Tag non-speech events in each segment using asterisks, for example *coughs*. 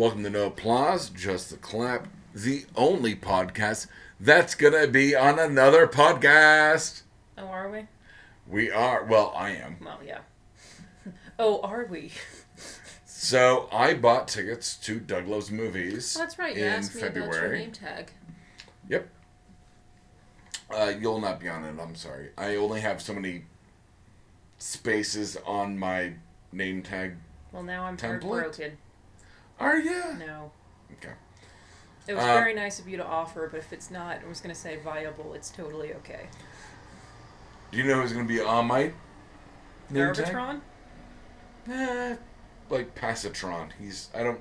Welcome to No Applause, Just the Clap, the only podcast that's gonna be on another podcast. Oh, are we? We are, well, I am. Well, yeah. *laughs* oh, are we? *laughs* So I bought tickets to Doug Loves Movies. Oh, that's right. You in asked me about your February. name tag. Yep. Uh, you'll not be on it. I'm sorry. I only have so many spaces on my name tag. Well, now I'm Template? heartbroken. Are you? No. Okay. It was Uh, very nice of you to offer, but if it's not, I was going to say viable, it's totally okay. Do you know who's gonna be on my name? Garbitron? Eh, like Passatron. He's I don't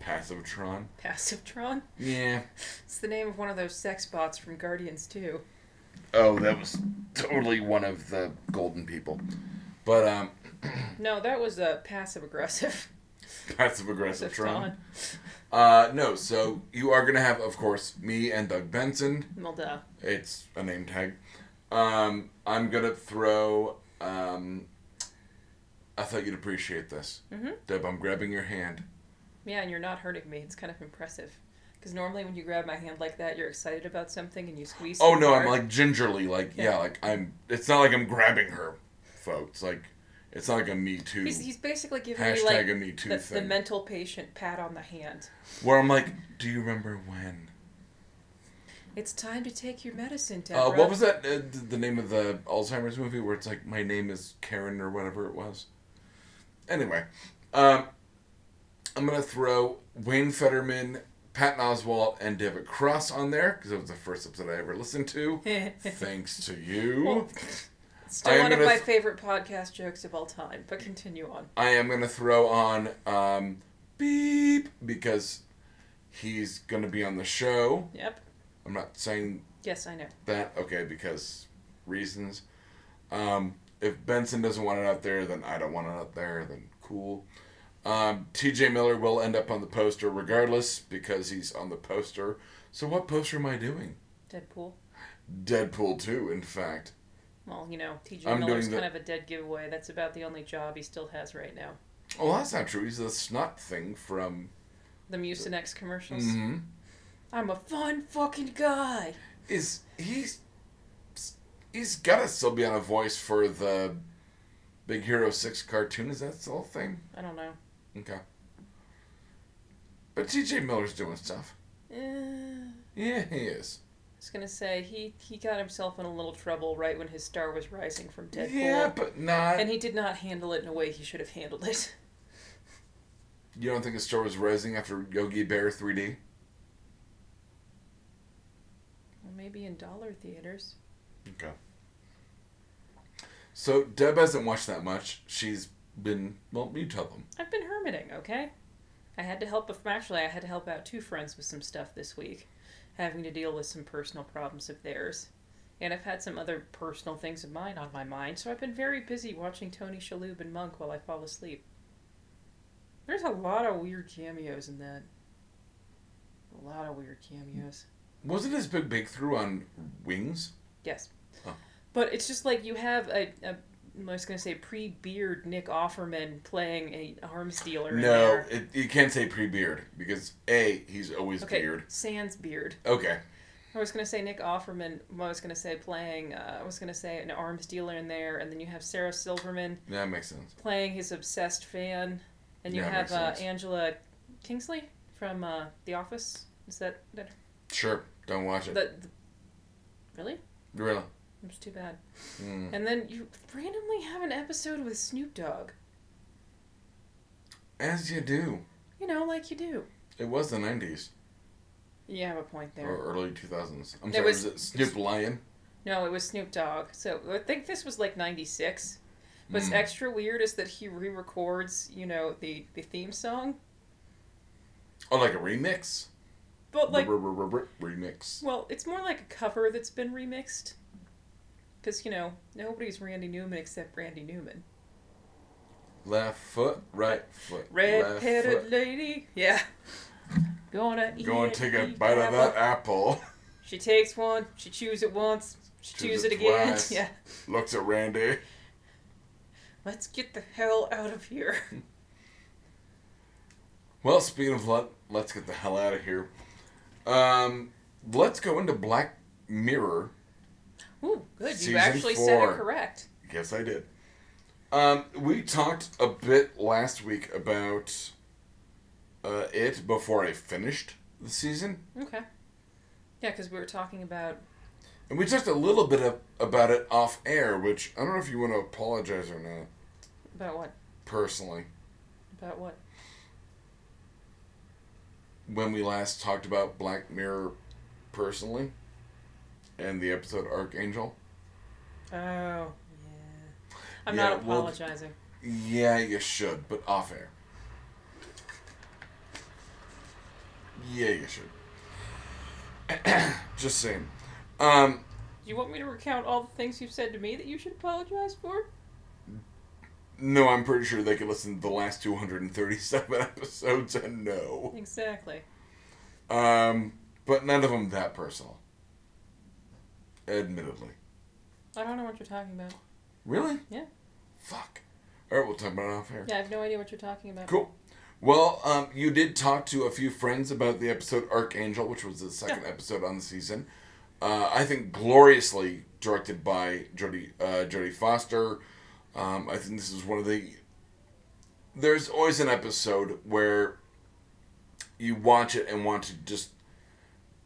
Passivtron. Passivtron? Yeah. It's the name of one of those sex bots from Guardians 2. Oh, that was totally one of the golden people. But um, *clears throat* No, that was uh, passive aggressive. *laughs* passive aggressive. Tron. Uh, no. So you are gonna have, of course, me and Doug Benson. Well, duh. It's a name tag. Um, I'm gonna throw. Um, I thought you'd appreciate this, Mhm. Deb. I'm grabbing your hand. Yeah, and you're not hurting me. It's kind of impressive. Because normally when you grab my hand like that, you're excited about something and you squeeze. Oh no, I'm like gingerly, like yeah. Yeah. like I'm. It's not like I'm grabbing her, folks. Like it's like a Me Too He's, he's basically giving hashtag me like a Me Too the, the mental patient pat on the hand. where I'm like, do you remember when? It's time to take your medicine, Uh, what was that? Uh, the name of the Alzheimer's movie where it's like my name is Karen or whatever it was. Anyway, um, I'm gonna throw Wayne Federman, Patton Oswalt, and David Cross on there because it was the first episode I ever listened to. *laughs* Thanks to you. Still one of my th- favorite podcast jokes of all time, but continue on. I am gonna throw on um, beep because he's gonna be on the show. Yep. I'm not saying Yes, I know. that okay because reasons. Um, if Benson doesn't want it out there, then I don't want it out there. Then cool. Um, T.J. Miller will end up on the poster regardless because he's on the poster. So what poster am I doing? Deadpool. Deadpool two, in fact. Well, you know, TJ I'm Miller's the- kind of a dead giveaway. That's about the only job he still has right now. Oh, that's not true. He's the snot thing from. The Mucinex commercials. hmm I'm a fun fucking guy. Is he's he's got to still be on a voice for the Big Hero Six cartoon? Is that the whole thing? I don't know. Okay. But T.J. Miller's doing stuff. I Yeah, he is. Was gonna say he he got himself in a little trouble right when his star was rising from Deadpool. Yeah, but not. And he did not handle it in a way he should have handled it. you don't think his star was rising after Yogi Bear 3D? Well, maybe in dollar theaters. Okay. So Deb hasn't watched that much. She's been well. You tell them. I've been hermiting, okay? I had to help. Actually, I had to help out two friends with some stuff this week, having to deal with some personal problems of theirs, and I've had some other personal things of mine on my mind. So I've been very busy watching Tony Shalhoub and Monk while I fall asleep. There's a lot of weird cameos in that. A lot of weird cameos. Wasn't his big breakthrough on Wings? Yes. Oh. But it's just like you have a, a I was going to say pre-beard Nick Offerman playing a arms dealer. No, it, you can't say pre-beard because a he's always Okay, beard. Sans beard. Okay. I was gonna say Nick Offerman. I was gonna say playing. Uh, I was gonna say an arms dealer in there, and then you have Sarah Silverman That makes sense. playing his obsessed fan, and you Yeah, have uh. Angela Kingsley from uh, The Office. Is that that Sure. Don't watch it. the, the really? really. It's too bad. Mm. And then you randomly have an episode with Snoop Dogg. As you do. You know, like you do. It was the '90s You have a point there. or early 2000s. I'm It sorry. was- Was, it Snoop Lion? No, it was Snoop Dogg. So I think this was like '96. What's Mm. extra weird is that he re-records, you know, the the theme song, Oh, like a remix. but like, remix. well, it's more like a cover that's been remixed. Because you know nobody's Randy Newman except Randy Newman. Left foot, right foot. left Red-headed foot. lady, yeah. Gonna eat Go and it, take a bite of that apple. She takes one. She chews it once. She Chews chews it it again. *laughs* Yeah. Looks at Randy. Let's get the hell out of here. Well, speaking of let, let's get the hell out of here. Um, let's go into Black Mirror. Ooh, good. You Season actually said it correct. Yes, I did. Um, we talked a bit last week about uh, it before I finished the season, Okay. Yeah, because we were talking about. and we talked a little bit of, about it off air, which I don't know if you want to apologize or not. About what? Personally, About what? when we last talked about Black Mirror, personally, and the episode Archangel. Oh, yeah. I'm Yeah, not well, apologizing. Yeah, you should, but off air. Yeah, you should. *clears throat* Just saying. Um, Do you want me to recount all the things you've said to me that you should apologize for? no, I'm pretty sure they could listen to the last 237 *laughs* episodes and no. Exactly. Um, but none of them that personal. Admittedly. I don't know what you're talking about. Really? Yeah. Fuck. Alright, we'll talk about it off air. Yeah, I have no idea what you're talking about. Cool. Well, um, you did talk to a few friends about the episode Archangel, which was the second Yeah. episode on the season. Uh, I think gloriously directed by Jodie uh, Jodie Foster. Um, I think this is one of the. There's always an episode where you watch it and want to just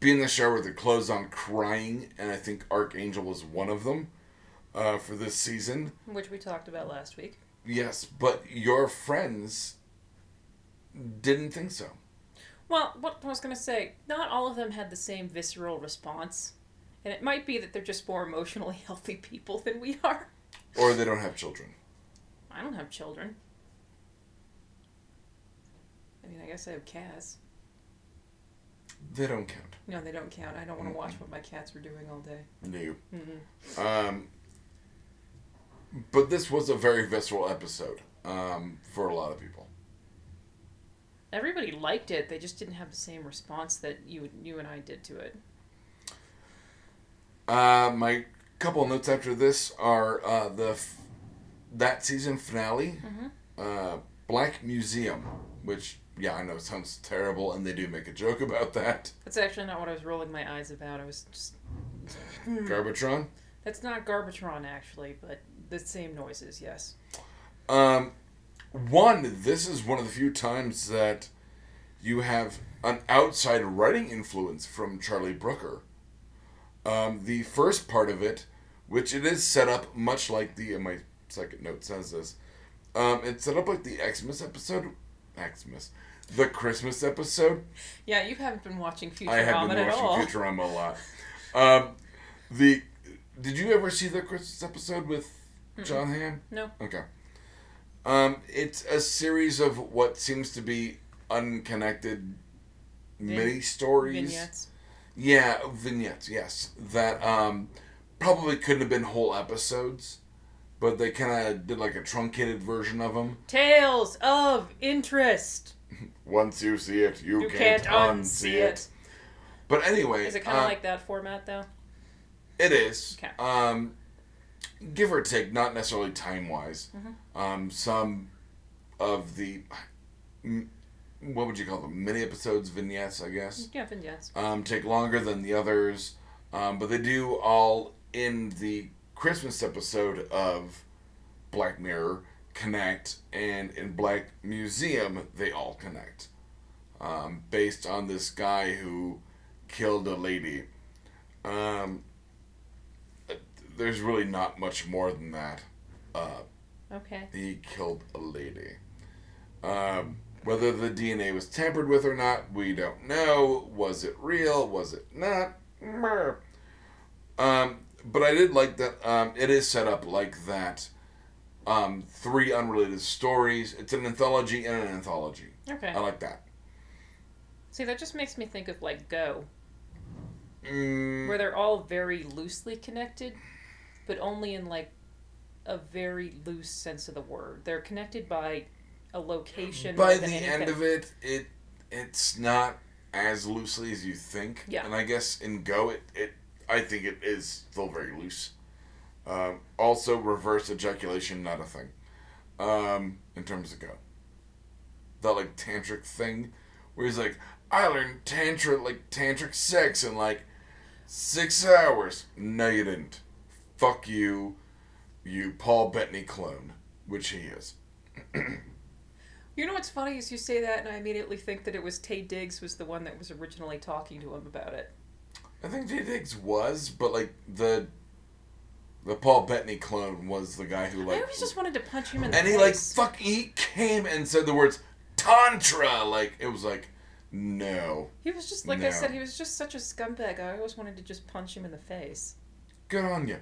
be in the shower with your clothes on, crying, and I think Archangel was one of them uh, for this season. Which we talked about last week. Yes, but your friends didn't think so. Well, what I was going to say, not all of them had the same visceral response. And it might be that they're just more emotionally *laughs* healthy people than we are. Or they don't have children. I don't have children. I mean, I guess I have cats. They don't count. No, they don't count. I don't want to watch what my cats were doing all day. No. Mm-mm. Um, but this was a very visceral episode um, for a lot of people. Everybody liked it. They just didn't have the same response that you you and I did to it. Uh, my couple notes after this are uh, the f- that season finale, Mhm. uh, Black Museum, which yeah I know it sounds terrible, and they do make a joke about that. That's actually not what I was rolling my eyes about. I was just. Garbitron. That's not Garbatron, actually, but the same noises, yes. Um, one, this is one of the few times that you have an outside writing influence from Charlie Brooker. Um, the first part of it, which it is set up much like the, and my second note says this, um, it's set up like the Xmas episode, Xmas, the Christmas episode. Yeah, you haven't been watching Futurama I have been at watching all. Futurama a lot. Um, the, did you ever see the Christmas episode with Jon Hamm? No. Okay. Um, it's a series of what seems to be unconnected Vin- mini stories. Vignettes. Yeah, vignettes. Yes, that um, probably couldn't have been whole episodes, but they kind of did like a truncated version of them. Tales of interest. Once you see it, you, You can't, can't unsee it. it. But anyway, Is it kind of uh, like that format, though? It is. Okay. Um, give or take, not necessarily time wise. Mhm. Um, some of the, what would you call them? Mini episodes, vignettes, I guess. Yeah, vignettes. Um, take longer than the others, um, but they do all in the Christmas episode of Black Mirror connect, and in Black Museum they all connect, um, based on this guy who killed a lady. Um, there's really not much more than that. Uh, Okay. he killed a lady. Um, whether the DNA was tampered with or not, we don't know. Was it real? Was it not? Um, but I did like that um, it is set up like that. Um, three unrelated stories. It's an anthology and an anthology. Okay. I like that. See, that just makes me think of like Go, Mm, where they're all very loosely connected, but only in like a very loose sense of the word. They're connected by a location. by the than end of it, it it's not as loosely as you think. Yeah. And I guess in Go, it, it I think it is still very loose. Um, also, reverse ejaculation not a thing. Um, in terms of Go, that like tantric thing where he's like, I learned tantra like tantric sex in like six hours. No, you didn't. Fuck you, you Paul Bettany clone, which he is. *clears throat* You know what's funny is you say that, and I immediately think that it was Taye Diggs was the one that was originally talking to him about it. I think Taye Diggs was, but like the the Paul Bettany clone was the guy who like. I always just wanted to punch him in the face. and face. he like fuck he came and said the words tantra like it was like no He was just like I said, he was just such a scumbag. I always wanted to just punch him in the face. good on you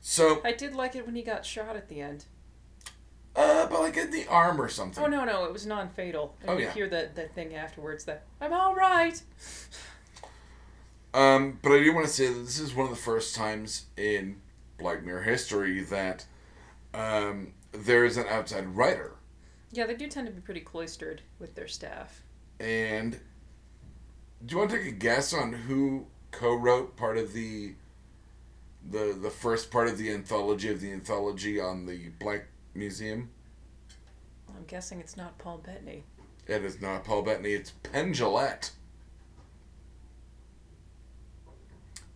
so I did like it when he got shot at the end. uh but like in the arm or something Oh no, no, it was non-fatal. And Oh, you yeah. hear the the thing afterwards that I'm all right. um but I do want to say that this is one of the first times in Black Mirror history that um there is an outside writer Yeah, they do tend to be pretty cloistered with their staff. and do you want to take a guess on who co-wrote part of the the the first part of the anthology of the anthology on the Black Museum? I'm guessing it's not Paul Bettany. It is not Paul Bettany, it's Penn Jillette.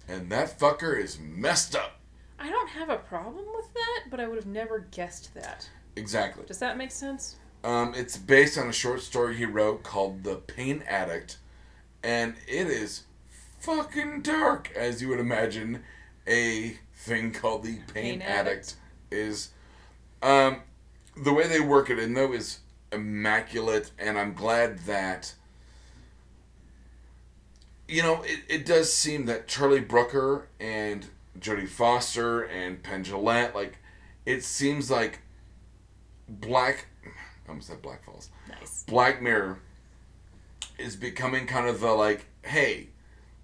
And that fucker is messed up. I don't have a problem with that, but I would have never guessed that. Exactly. Does that make sense? Um, it's based on a short story he wrote called The Pain Addict, and it is fucking dark, as you would imagine a thing called The Pain, Pain Addict. Addict. is. Um, the way they work it in, though, is immaculate, and I'm glad that. You know, it, it does seem that Charlie Brooker and Jodie Foster and Penn Jillette, like, it seems like Black. I almost said Black Falls. Nice. Black Mirror is becoming kind of the like, hey,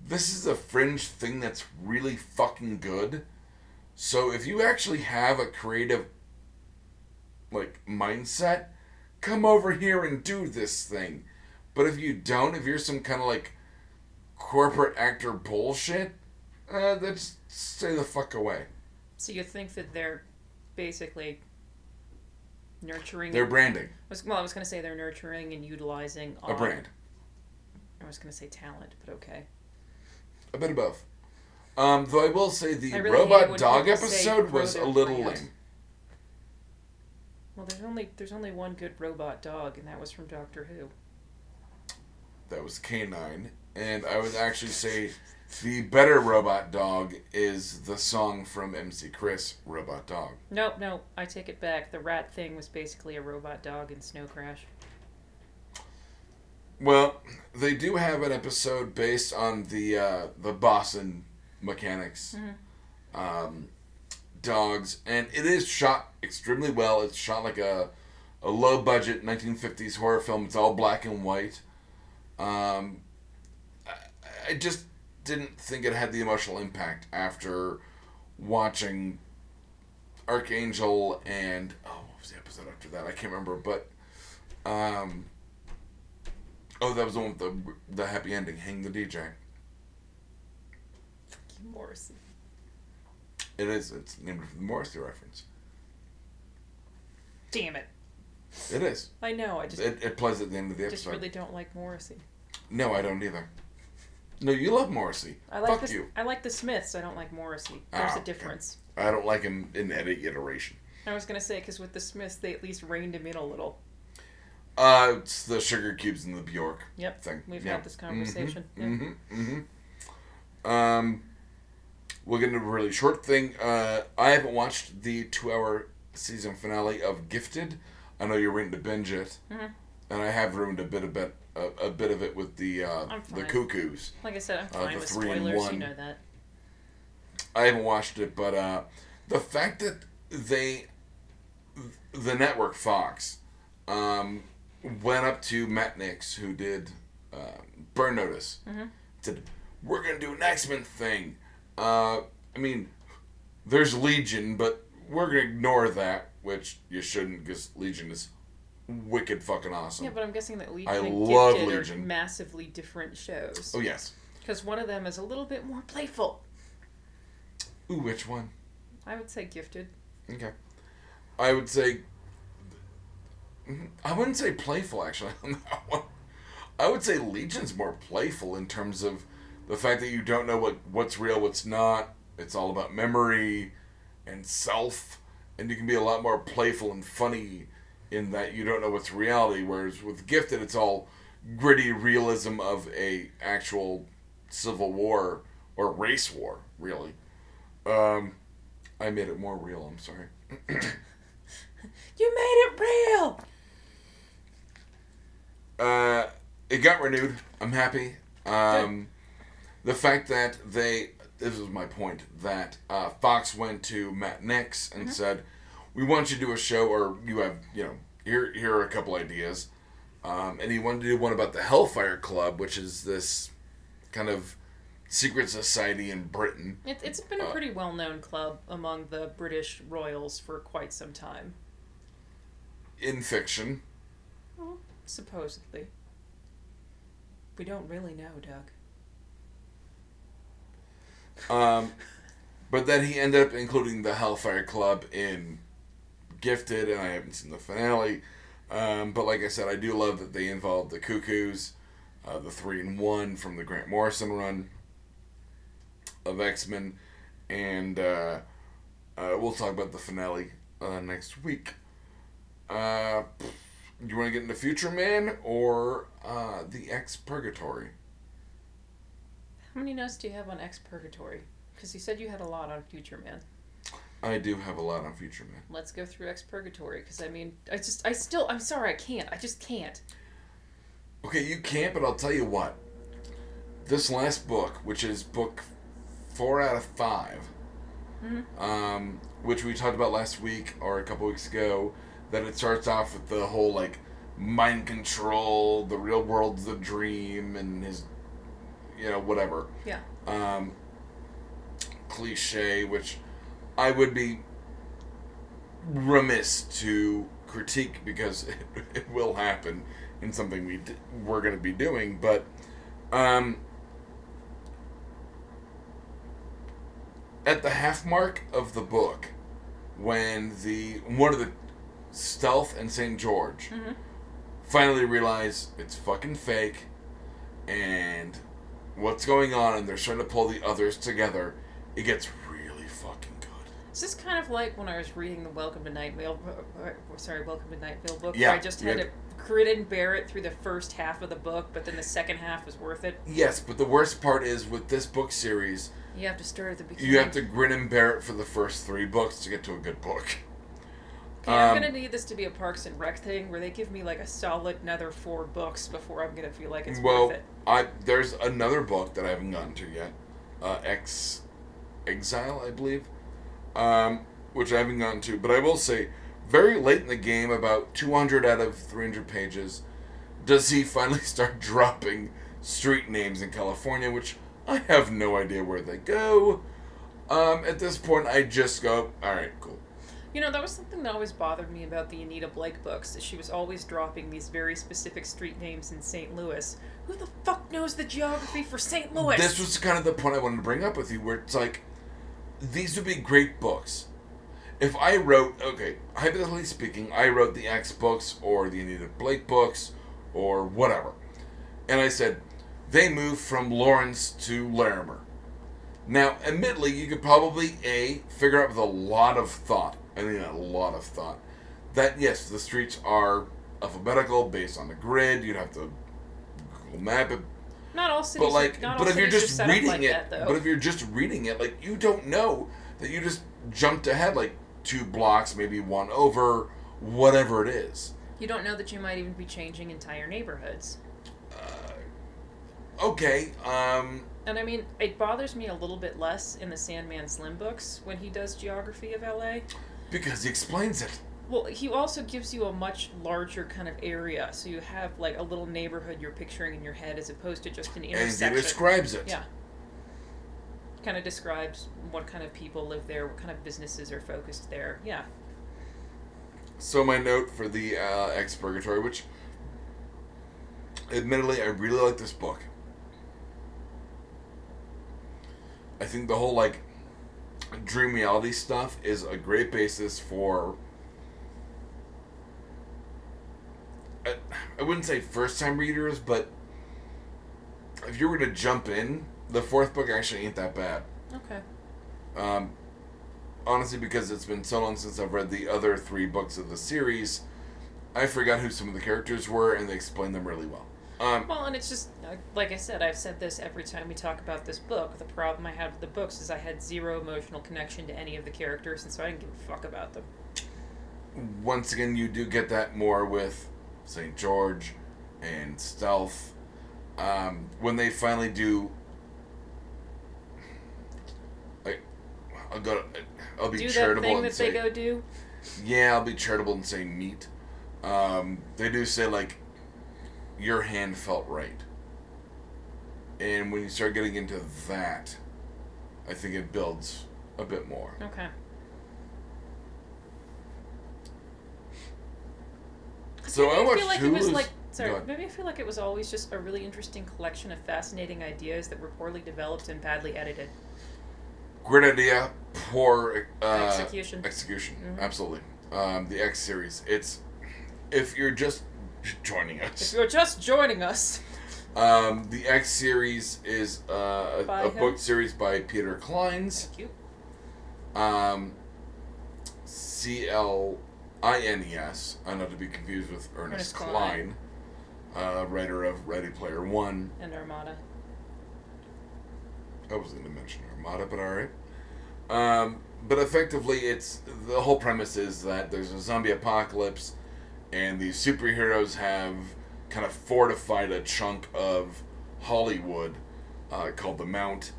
this is a fringe thing that's really fucking good. So if you actually have a creative like mindset, come over here and do this thing. But if you don't, if you're some kind of like corporate actor bullshit, uh, just stay the fuck away. So you think that they're basically nurturing They're branding was, well, I was going to say they're nurturing and utilizing a brand, I was going to say talent, but okay. a bit of both. Um, though I will say the really robot dog episode was a little brand. lame. Well, there's only there's only one good robot dog, and that was from Doctor Who. That was K9, and I would actually say the better robot dog is the song from MC Chris, Robot Dog. Nope, nope. I take it back. The rat thing was basically a robot dog in Snow Crash. Well, they do have an episode based on the uh, the Boston mechanics um, dogs, and it is shot extremely well. It's shot like a a low budget 1950s horror film. It's all black and white. Um, I, I just didn't think it had the emotional impact after watching Archangel and oh, what was the episode after that? I can't remember, but um, oh, that was the one with the the happy ending. Hang the DJ. Morrissey. It is. It's named for the Morrissey reference. Damn it. It is. I know. I just It, it plays at the end of the episode. I just really don't like Morrissey. No, I don't either. No, you love Morrissey. I like Fuck the you. I like the Smiths. I don't like Morrissey. There's Ah, a okay. difference. I don't like him in any iteration. I was gonna say because with the Smiths they at least reined him in a little. Uh, it's the sugar cubes and the Bjork Yep. thing. We've had this conversation. Yeah. Mm-hmm. Mm-hmm. Um, we'll get into a really short thing. Uh, I haven't watched the two-hour season finale of Gifted. I know you're waiting to binge it, Mhm. And I have ruined a bit of bit a, a bit of it with the uh, the cuckoos. Like I said, I'm Uh, fine the with spoilers. one. You know that. I haven't watched it, but uh, the fact that they, the network Fox, um, went up to Matt Nix, who did uh, Burn Notice, Mhm. said, "We're gonna do an X Men thing." Uh, I mean, there's Legion, but we're gonna ignore that, which you shouldn't, because Legion is wicked fucking awesome. Yeah, but I'm guessing that Legion I and love Gifted are Legion. massively different shows. oh yes. Because one of them is a little bit more playful. Ooh, which one? I would say Gifted. Okay. I would say. I wouldn't say playful, actually, *laughs* on that one. I would say Legion's more playful in terms of the fact that you don't know what what's real, what's not. It's all about memory and self, and you can be a lot more playful and funny in that you don't know what's reality. Whereas with Gifted, it's all gritty realism of a actual civil war or race war, really. Um, I made it more real. I'm sorry. *coughs* You made it real. Uh, it got renewed. I'm happy. Um, the fact that they this is my point that uh, Fox went to Matt Nix and said, "We want you to do a show, or you have you know here here are a couple ideas," um, and he wanted to do one about the Hellfire Club, which is this kind of secret society in Britain. It, it's been a Uh, pretty well known club among the British royals for quite some time, in fiction. supposedly. We don't really know, Doug. Um, but then he ended up including the Hellfire Club in Gifted, and I haven't seen the finale. Um, but like I said, I do love that they involved the Cuckoos, uh, the three and one from the Grant Morrison run of X Men, and uh, uh, we'll talk about the finale uh, next week. Uh, you want to get into Future Man or uh, the Ex Purgatory? How many notes do you have on Ex Purgatory? Because you said you had a lot on Future Man. I do have a lot on Future Man. Let's go through Ex Purgatory. Because I mean, I just, I still, I'm sorry, I can't. I just can't. Okay, you can't, but I'll tell you what. This last book, which is book four out of 5 Mhm. um, which we talked about last week or a couple weeks ago, that it starts off with the whole like mind control, the real world's a dream, and his, you know, whatever. Yeah. Um, cliche, which I would be remiss to critique because *laughs* it, it will happen in something we d- we're going to be doing, but um, at the half mark of the book, when the one of the stealth and Saint George Mhm. finally realize it's fucking fake, and what's going on, and they're trying to pull the others together, it gets really fucking good. Is this kind of like when I was reading the Welcome to Night Vale, uh, uh, sorry, Welcome to Night Vale book, Yeah, where I just had had- to grit and bear it through the first half of the book, but then the second half was worth it. Yes, but the worst part is with this book series, You have to start at the beginning. you have to grin and bear it for the first three books to get to a good book. Okay, I'm Um, gonna need this to be a Parks and Rec thing where they give me like a solid another four books before I'm gonna feel like it's well, worth it. I there's another book that I haven't gotten to yet, uh, Ex Exile, I believe, um, which I haven't gotten to. But I will say, very late in the game, about 200 out of 300 pages, does he *laughs* finally start dropping street names in California, which I have no idea where they go. Um, at this point, I just go, all right, cool. You know, that was something that always bothered me about the Anita Blake books, that she was always dropping these very specific street names in St. Louis. Who the fuck knows the geography for St. Louis? This was kind of the point I wanted to bring up with you, where it's like, these would be great books. If I wrote, okay, hypothetically speaking, I wrote the X books or the Anita Blake books or whatever, and I said, they moved from Lawrence to Larimer. Now, admittedly, you could probably A, figure out with a lot of thought, I mean a lot of thought, that yes, the streets are alphabetical based on the grid, you'd have to Google map it, not all cities. but like, but if you're just reading like it, that, but if you're just reading it, like you don't know that you just jumped ahead like two blocks, maybe one over, whatever it is. you don't know that you might even be changing entire neighborhoods. Okay, um, And I mean, it bothers me a little bit less in the Sandman Slim books when he does geography of LA. because he explains it. Well, he also gives you a much larger kind of area, so you have like a little neighborhood you're picturing in your head as opposed to just an intersection. And he describes it. Yeah. Kind of describes what kind of people live there, what kind of businesses are focused there. Yeah. So my note for the uh, Ex Purgatory, which, admittedly, I really like this book. I think the whole like dream reality stuff is a great basis for. I, I wouldn't say first time readers, but if you were to jump in, the fourth book actually ain't that bad. Okay. Um, honestly, because it's been so long since I've read the other three books of the series, I forgot who some of the characters were, and they explained them really well. Um, Well, and it's just uh, like I said. I've said this every time we talk about this book. The problem I had with the books is I had zero emotional connection to any of the characters, and so I didn't give a fuck about them. once again, you do get that more with St. George and Stealth. Um, when they finally do. I, I'll go. I'll be Do that charitable thing and that say, they go do. Yeah, I'll be charitable and say meat. Um, they do say like, your hand felt right. And when you start getting into that, I think it builds a bit more. Okay. So maybe I watched feel like it was like sorry. Go ahead. Maybe I feel like it was always just a really interesting collection of fascinating ideas that were poorly developed and badly edited. Great idea, poor uh, Execution. Execution, Mhm. absolutely. Um, the X series. It's if you're just joining us. If you're just joining us, Um, the X series is uh, a, book series by Peter Clines. thank you. Um, C L I N E S. I not to be confused with Ernest, Ernest Cline, uh, writer of Ready Player One. And Armada. I was going to mention Armada, but all right. Um, but effectively, it's the whole premise is that there's a zombie apocalypse, and these superheroes have kind of fortified a chunk of Hollywood uh, called the Mount.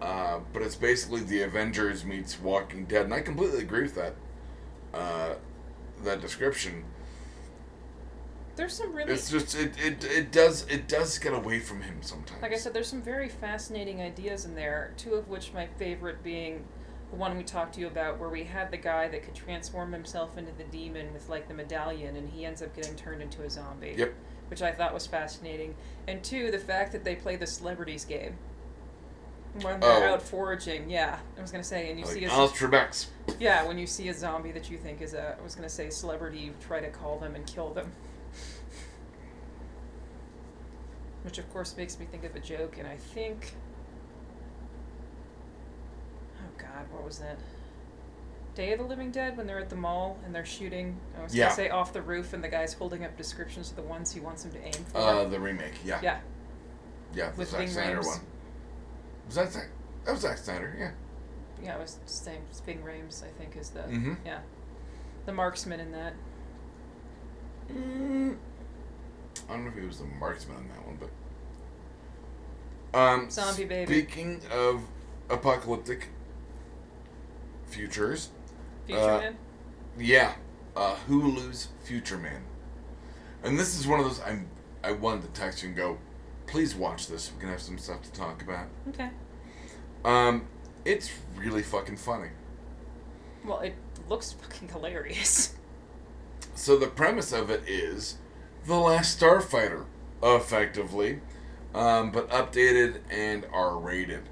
Uh, but it's basically the Avengers meets Walking Dead, and I completely agree with that. Uh, that description. There's some really It's just it, it it does it does get away from him sometimes. Like I said, there's some very fascinating ideas in there. Two of which my favorite being the one we talked to you about, where we had the guy that could transform himself into the demon with like the medallion, and he ends up getting turned into a zombie. Yep. Which I thought was fascinating. And two, the fact that they play the celebrities game. When they're Oh. out foraging, yeah. I was gonna say, and you Like see a Alex Trebek's. yeah, when you see a zombie that you think is a, I was gonna say celebrity, you try to call them and kill them. Which of course makes me think of a joke, and I think. Oh God, what was that? Day of the Living Dead when they're at the mall and they're shooting. I was Yeah. gonna say off the roof, and the guy's holding up descriptions of the ones he wants him to aim for. Uh, the remake, yeah. yeah, Yeah, the With Zack Snyder one. Was that Zack? That was Zack Snyder, yeah. yeah, it was same. Ving Rhames, I think, is the Mhm. yeah, the marksman in that. Mm, I don't know if he was the marksman on that one, but. Um, Zombie baby. Speaking of apocalyptic futures, Future Uh, Man. yeah, uh, Hulu's Future Man, and this is one of those I'm I wanted to text you and go, please watch this. We can have some stuff to talk about. Okay. Um, it's really fucking funny. Well, it looks fucking hilarious. *laughs* So the premise of it is the Last Starfighter, effectively, um, but updated and R-rated.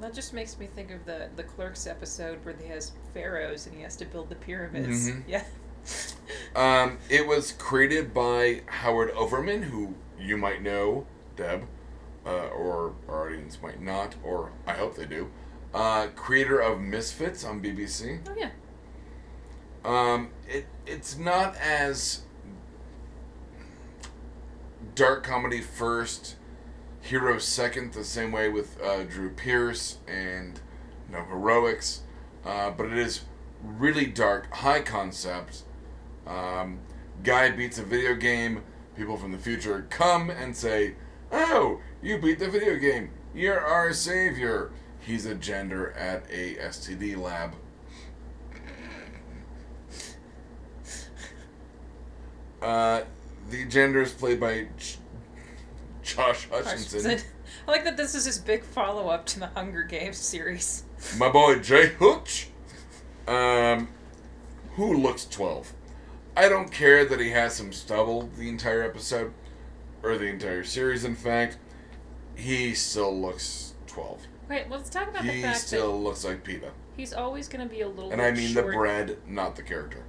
That just makes me think of the the Clerks episode where he has pharaohs and he has to build the pyramids. Mhm. *laughs* Yeah. Um, it was created by Howard Overman, who you might know, Deb, uh, or our audience might not, or I hope they do. Uh, creator of Misfits on BBC. Oh yeah. Um, it it's not as dark comedy first, hero second, the same way with uh, Drew Pearce and No Heroics, uh, but it is really dark, high concept. Um, guy beats a video game. People from the future come and say, "Oh, you beat the video game. You're our savior." He's a gender at a STD lab. Uh, the gender is played by J- Josh Hutcherson. I like that this is his big follow up to the Hunger Games series. My boy Jay Hooch, um, who looks 12. I don't care that he has some stubble the entire episode, or the entire series, in fact. He still looks 12. Wait, let's talk about the He fact still looks like PETA. he's always going to be a little. And bit I mean the short. bread, not the character.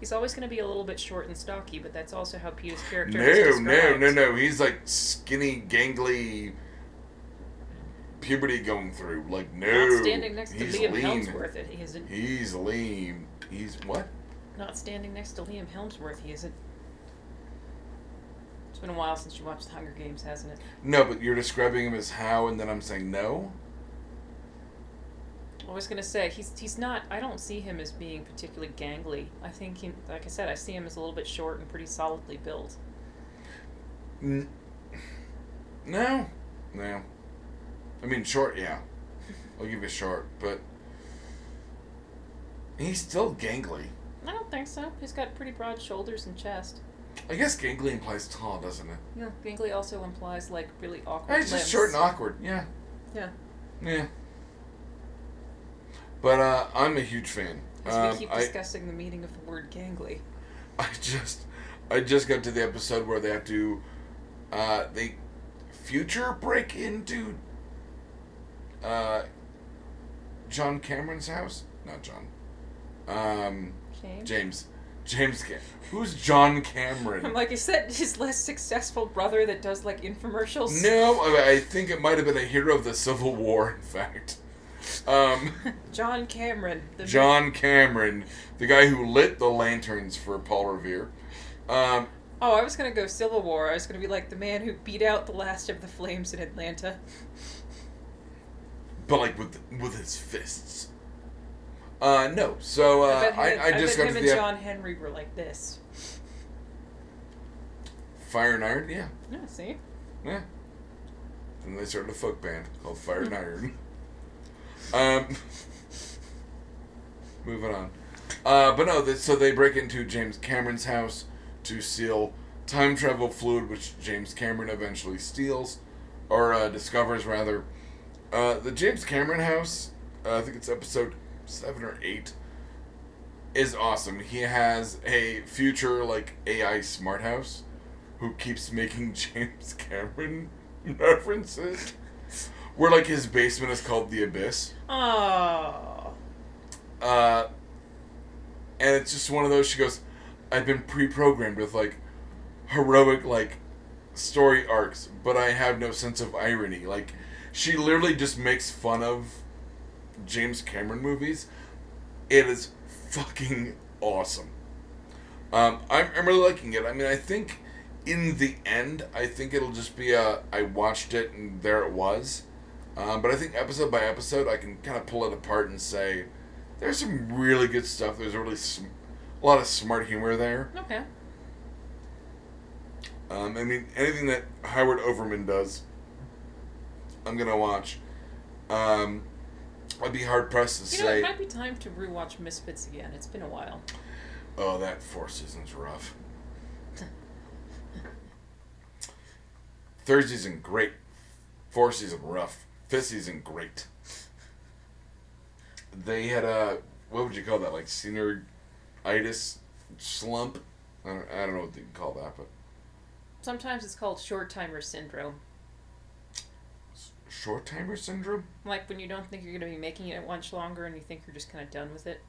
He's always going to be a little bit short and stocky, but that's also how Peeta's character No, is no, described. no, no. He's like skinny, gangly, puberty going through. Like no, Not standing next to he's Liam lean. Hemsworth, he isn't. He's lean. He's what? Not standing next to Liam Hemsworth, he isn't. It's been a while since you watched The Hunger Games, hasn't it? No, but you're describing him as how, and then I'm saying no. I was gonna say he's he's not. I don't see him as being particularly gangly. I think, he, like I said, I see him as a little bit short and pretty solidly built. N- no, no. I mean, short, yeah. I'll give you short, but he's still gangly. I don't think so. He's got pretty broad shoulders and chest. I guess gangly implies tall, doesn't it? Yeah, gangly also implies like really awkward. He's just limbs. short and awkward. Yeah. Yeah. Yeah. But uh, I'm a huge fan. As Um, we keep I, discussing the meaning of the word gangly. *laughs* I just I just got to the episode where they have to uh they future break into uh John Cameron's house? Not John. Um James. James. James Cam- Who's John Cameron? I'm like, is that his less successful brother that does like infomercials? No, I I think it might have been a hero of the Civil War, in fact. Um *laughs* John Cameron. The John Cameron, the guy who lit the lanterns for Paul Revere. Um Oh, I was gonna go Civil War. I was gonna be like the man who beat out the last of the flames in Atlanta. but like with with his fists. Uh, no. So uh, I bet him, I, and, I just bet him to and the John Henry were like this. Fire and Iron. Yeah, Yeah, see? yeah. Then they started a folk band called Fire and Iron. Um, *laughs* moving on. Uh, but no, th- so they break into James Cameron's house to steal time travel fluid, which James Cameron eventually steals, or uh, discovers rather. Uh, the James Cameron house, uh, I think it's episode seven or eight, is awesome. He has a future like AI smart house who keeps making *laughs* James Cameron *laughs* references. Where like his basement is called the Abyss. Oh. Uh, and it's just one of those. She goes, "I've been pre-programmed with like heroic like story arcs, but I have no sense of irony." Like, she literally just makes fun of James Cameron movies. It is fucking awesome. Um, I'm, I'm really liking it. I mean, I think in the end, I think it'll just be a I watched it and there it was. Um, but I think episode by episode, I can kind of pull it apart and say there's some really good stuff. There's a really sm- a lot of smart humor there. Okay. Um, I mean, anything that Howard Overman does, I'm gonna watch. Um, I'd be hard pressed to You know, say, it might be time to rewatch Misfits again. It's been a while. "Oh, that four seasons rough." Third season great, fourth season rough, fifth season great. They had a what would you call that? Like senioritis slump. I don't, I don't know what you call that, but Sometimes it's called short timer syndrome. Short timer syndrome. Like when you don't think you're going to be making it much longer and you think you're just kind of done with it.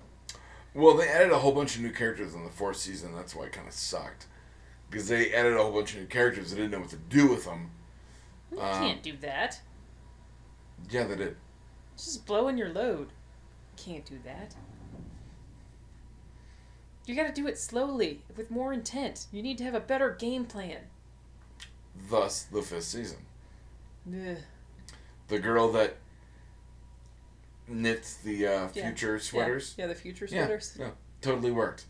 Well, they added a whole bunch of new characters in the fourth season. That's why it kind of sucked. Because they added a whole bunch of new characters. They didn't know what to do with them. You Um, can't do that. Yeah, they did. It's just blowing your load. Can't do that. You gotta do it slowly, with more intent. You need to have a better game plan. Thus, the fifth season. Ugh. The girl that knits the uh, Yeah. future sweaters. Yeah, yeah the future sweaters. yeah, totally worked.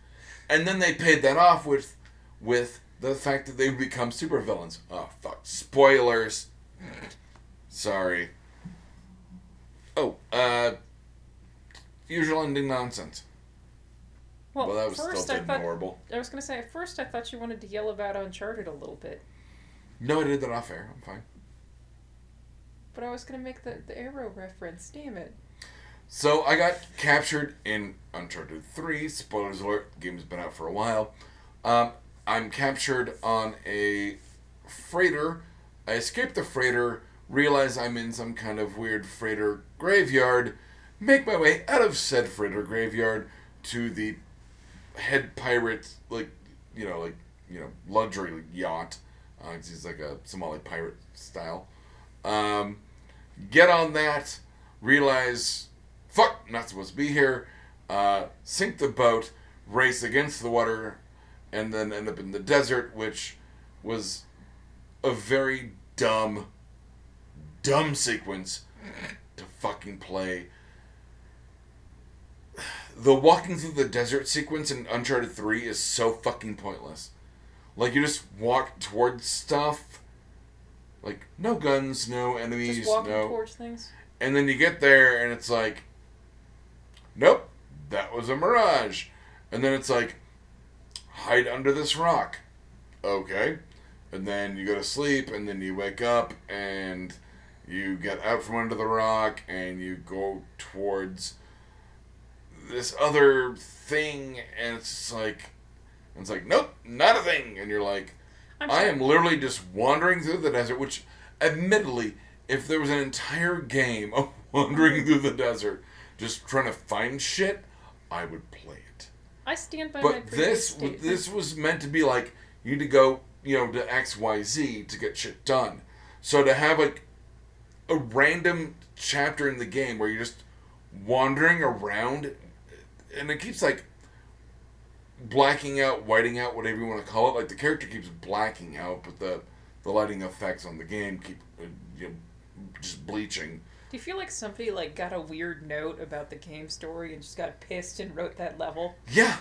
And then they paid that off with, with the fact that they become supervillains. Oh fuck! Spoilers. Sorry. Oh, uh, usual ending nonsense. Well, Well, that was first still I thought horrible. I was gonna say at first I thought you wanted to yell about Uncharted a little bit, No, I did that off air. I'm fine. But I was gonna make the the arrow reference. Damn it! So I got captured in Uncharted 3. Spoilers alert, game's been out for a while. Um, I'm captured on a freighter. I escape the freighter, realize I'm in some kind of weird freighter graveyard, make my way out of said freighter graveyard to the head pirate, like you know, like you know, luxury yacht. Uh, he's like a Somali pirate style. Um, get on that. Realize, fuck, not supposed to be here. Uh, sink the boat, race against the water, and then end up in the desert, which was a very dumb, dumb sequence to fucking play. The walking through the desert sequence in Uncharted 3 is so fucking pointless. Like, you just walk towards stuff. Like, no guns, no enemies, Just walking no. towards things. And then you get there and it's like, nope, that was a mirage. And then it's like, hide under this rock. Okay. And then you go to sleep and then you wake up and you get out from under the rock and you go towards this other thing and it's like, it's like, nope, not a thing. And you're like, I'm I am literally just wandering through the desert, which, admittedly, if there was an entire game of *laughs* wandering through the desert, just trying to find shit, I would play it. I stand by my But previous this, statement. this was meant to be like you need to go, you know, to X, Y, Z to get shit done. So to have like a random chapter in the game where you're just wandering around, and it keeps like blacking out, whiting out, whatever you want to call it. Like the character keeps blacking out, but the the lighting effects on the game keep uh, you know, just bleaching. Do you feel like somebody like got a weird note about the game story and just got pissed and wrote that level? Yeah,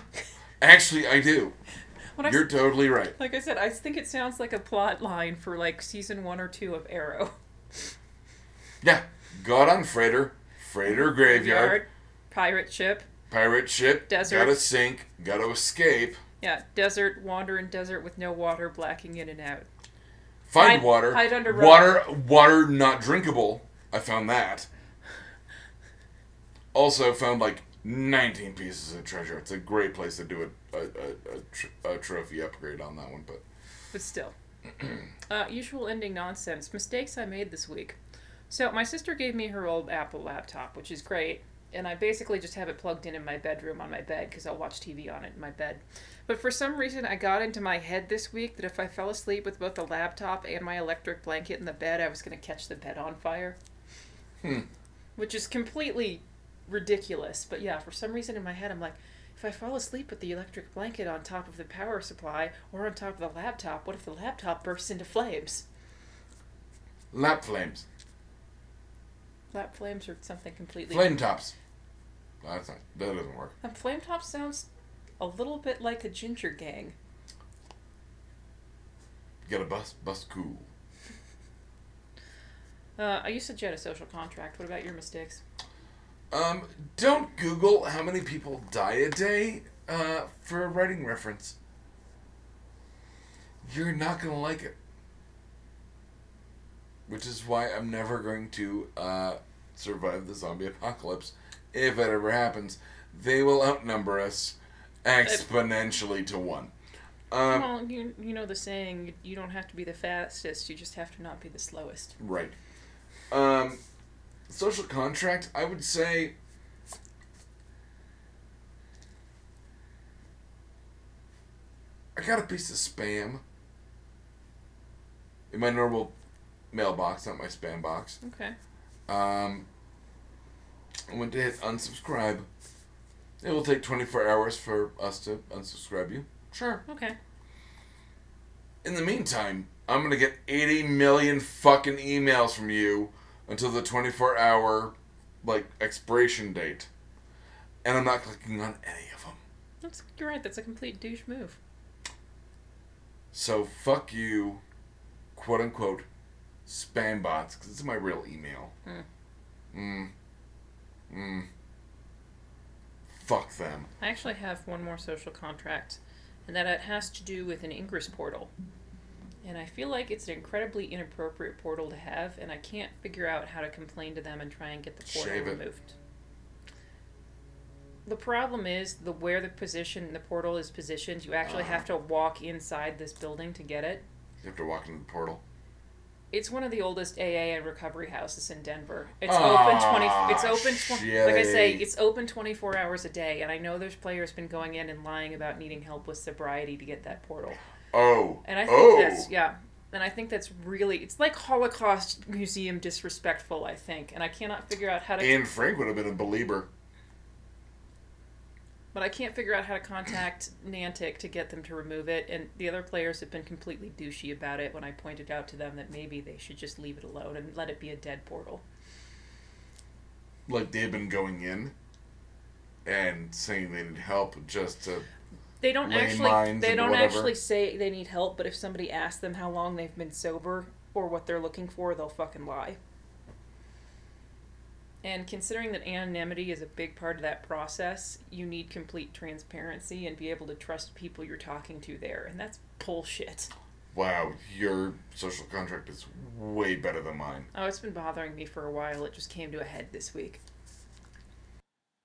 actually, I do. *laughs* When You're totally right. like I said, I think it sounds like a plot line for like season one or two of Arrow. *laughs* Yeah, God on freighter, freighter graveyard, pirate ship. Pirate ship, Desert. gotta sink, gotta escape, Yeah, desert, wander in desert with no water, blacking in and out. find Hide- water, hide under rock. water, water not drinkable. I found that. Also found like 19 pieces of treasure. It's a great place to do a a, a, a, tr- a trophy upgrade on that one, but But still. *clears throat* uh, usual ending nonsense. Mistakes I made this week. So, my sister gave me her old Apple laptop, which is great, and I basically just have it plugged in in my bedroom on my bed because I'll watch TV on it in my bed. But for some reason, I got into my head this week that if I fell asleep with both the laptop and my electric blanket in the bed, I was going to catch the bed on fire. Hmm. Which is completely ridiculous. But yeah, for some reason in my head, I'm like, if I fall asleep with the electric blanket on top of the power supply or on top of the laptop, what if the laptop bursts into flames? lap flames, Lap flames or something completely. flame tops. That's not, that doesn't work. And flame top sounds a little bit like a ginger gang. You gotta bust bust cool. *laughs* Uh, I used to jet a social contract. What about your mistakes? Um, don't Google how many people die a day uh, for a writing reference. You're not gonna like it. Which is why I'm never going to uh, survive the zombie apocalypse. If it ever happens, they will outnumber us exponentially to one. Um, well, you, you know the saying, you, don't have to be the fastest, you just have to not be the slowest. Right. Um, social contract, I would say. I got a piece of spam in my normal mailbox, not my spam box. Okay. Um, I went to hit unsubscribe. It will take 24 hours for us to unsubscribe you. Sure. Okay. In the meantime, I'm gonna get 80 million fucking emails from you until the 24 hour, like, expiration date. And I'm not clicking on any of them. That's you're right. That's a complete douche move. So fuck you, quote unquote, spam bots, because it's my real email. Hmm. Mm. Mm. Fuck them. I actually have one more social contract, and that it has to do with an Ingress portal. And I feel like it's an incredibly inappropriate portal to have, and I can't figure out how to complain to them and try and get the portal Shave it. removed. The problem is the where the position the portal is positioned. You actually Uh-huh. have to walk inside this building to get it. You have to walk in the portal. It's one of the oldest AA and recovery houses in Denver. It's Aw, open twenty. It's open. Tw- like I say, it's open twenty four hours a day. And I know there's players been going in and lying about needing help with sobriety to get that portal. Oh. And I think oh. that's yeah. And I think that's really it's like Holocaust museum disrespectful. I think, and I cannot figure out how to. Anne Frank would have been a believer. But I can't figure out how to contact Niantic to get them to remove it, and the other players have been completely douchey about it when I pointed out to them that maybe they should just leave it alone and let it be a dead portal. Like they've been going in and saying they need help just to. They don't actually they don't whatever. actually say they need help, but if somebody asks them how long they've been sober or what they're looking for, they'll fucking lie. And considering that anonymity is a big part of that process, you need complete transparency and be able to trust people you're talking to there, and that's bullshit. Wow, your social contract is way better than mine. Oh, it's been bothering me for a while. It just came to a head this week.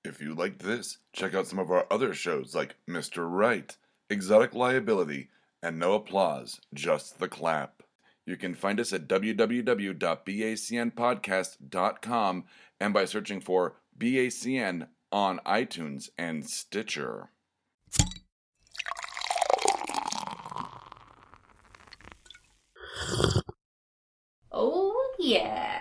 If you liked this, check out some of our other shows like Mr. Right, Exotic Liability, and No Applause, Just the Clap. You can find us at www.bacnpodcast.com and by searching for BACN on iTunes and Stitcher. Oh, yeah.